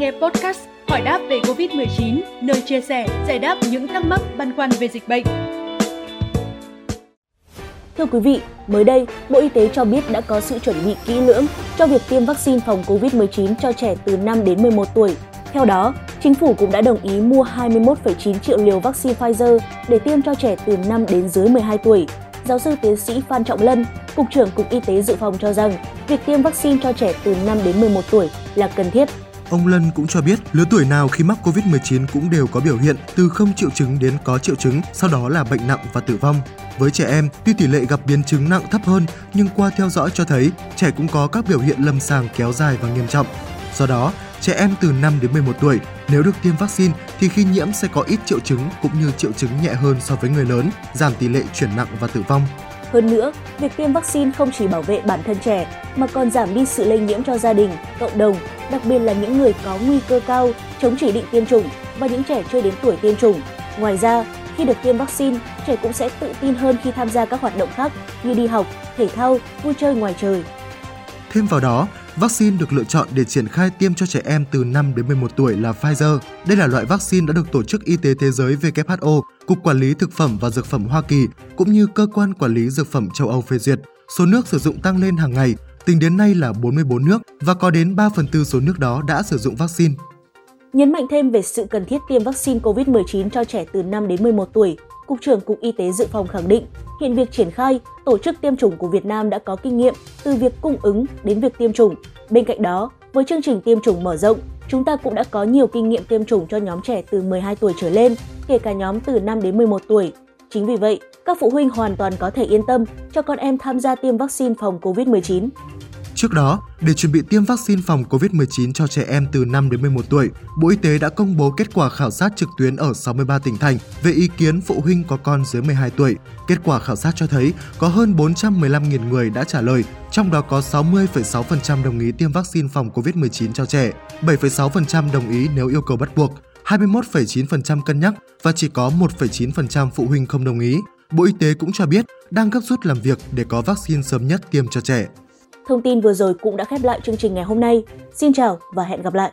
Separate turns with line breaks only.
nghe podcast Hỏi đáp về Covid-19, nơi chia sẻ, giải đáp những thắc mắc băn khoăn về dịch bệnh.
Thưa quý vị, mới đây, Bộ Y tế cho biết đã có sự chuẩn bị kỹ lưỡng cho việc tiêm vaccine phòng COVID-19 cho trẻ từ 5 đến 11 tuổi. Theo đó, chính phủ cũng đã đồng ý mua 21,9 triệu liều vaccine Pfizer để tiêm cho trẻ từ 5 đến dưới 12 tuổi. Giáo sư tiến sĩ Phan Trọng Lân, Cục trưởng Cục Y tế Dự phòng cho rằng, việc tiêm vaccine cho trẻ từ 5 đến 11 tuổi là cần thiết
Ông Lân cũng cho biết lứa tuổi nào khi mắc COVID-19 cũng đều có biểu hiện từ không triệu chứng đến có triệu chứng, sau đó là bệnh nặng và tử vong. Với trẻ em, tuy tỷ lệ gặp biến chứng nặng thấp hơn, nhưng qua theo dõi cho thấy trẻ cũng có các biểu hiện lâm sàng kéo dài và nghiêm trọng. Do đó, trẻ em từ 5 đến 11 tuổi nếu được tiêm vaccine thì khi nhiễm sẽ có ít triệu chứng cũng như triệu chứng nhẹ hơn so với người lớn, giảm tỷ lệ chuyển nặng và tử vong.
Hơn nữa, việc tiêm vaccine không chỉ bảo vệ bản thân trẻ mà còn giảm đi sự lây nhiễm cho gia đình, cộng đồng, đặc biệt là những người có nguy cơ cao chống chỉ định tiêm chủng và những trẻ chưa đến tuổi tiêm chủng. Ngoài ra, khi được tiêm vaccine, trẻ cũng sẽ tự tin hơn khi tham gia các hoạt động khác như đi học, thể thao, vui chơi ngoài trời.
Thêm vào đó, Vaccine được lựa chọn để triển khai tiêm cho trẻ em từ 5 đến 11 tuổi là Pfizer. Đây là loại vaccine đã được Tổ chức Y tế Thế giới WHO, Cục Quản lý Thực phẩm và Dược phẩm Hoa Kỳ cũng như Cơ quan Quản lý Dược phẩm châu Âu phê duyệt. Số nước sử dụng tăng lên hàng ngày, tính đến nay là 44 nước và có đến 3 phần tư số nước đó đã sử dụng vaccine.
Nhấn mạnh thêm về sự cần thiết tiêm vaccine COVID-19 cho trẻ từ 5 đến 11 tuổi, Cục trưởng Cục Y tế Dự phòng khẳng định, hiện việc triển khai, tổ chức tiêm chủng của Việt Nam đã có kinh nghiệm từ việc cung ứng đến việc tiêm chủng. Bên cạnh đó, với chương trình tiêm chủng mở rộng, chúng ta cũng đã có nhiều kinh nghiệm tiêm chủng cho nhóm trẻ từ 12 tuổi trở lên, kể cả nhóm từ 5 đến 11 tuổi. Chính vì vậy, các phụ huynh hoàn toàn có thể yên tâm cho con em tham gia tiêm vaccine phòng COVID-19.
Trước đó, để chuẩn bị tiêm vaccine phòng COVID-19 cho trẻ em từ 5 đến 11 tuổi, Bộ Y tế đã công bố kết quả khảo sát trực tuyến ở 63 tỉnh thành về ý kiến phụ huynh có con dưới 12 tuổi. Kết quả khảo sát cho thấy có hơn 415.000 người đã trả lời, trong đó có 60,6% đồng ý tiêm vaccine phòng COVID-19 cho trẻ, 7,6% đồng ý nếu yêu cầu bắt buộc, 21,9% cân nhắc và chỉ có 1,9% phụ huynh không đồng ý. Bộ Y tế cũng cho biết đang gấp rút làm việc để có vaccine sớm nhất tiêm cho trẻ.
Thông tin vừa rồi cũng đã khép lại chương trình ngày hôm nay. Xin chào và hẹn gặp lại!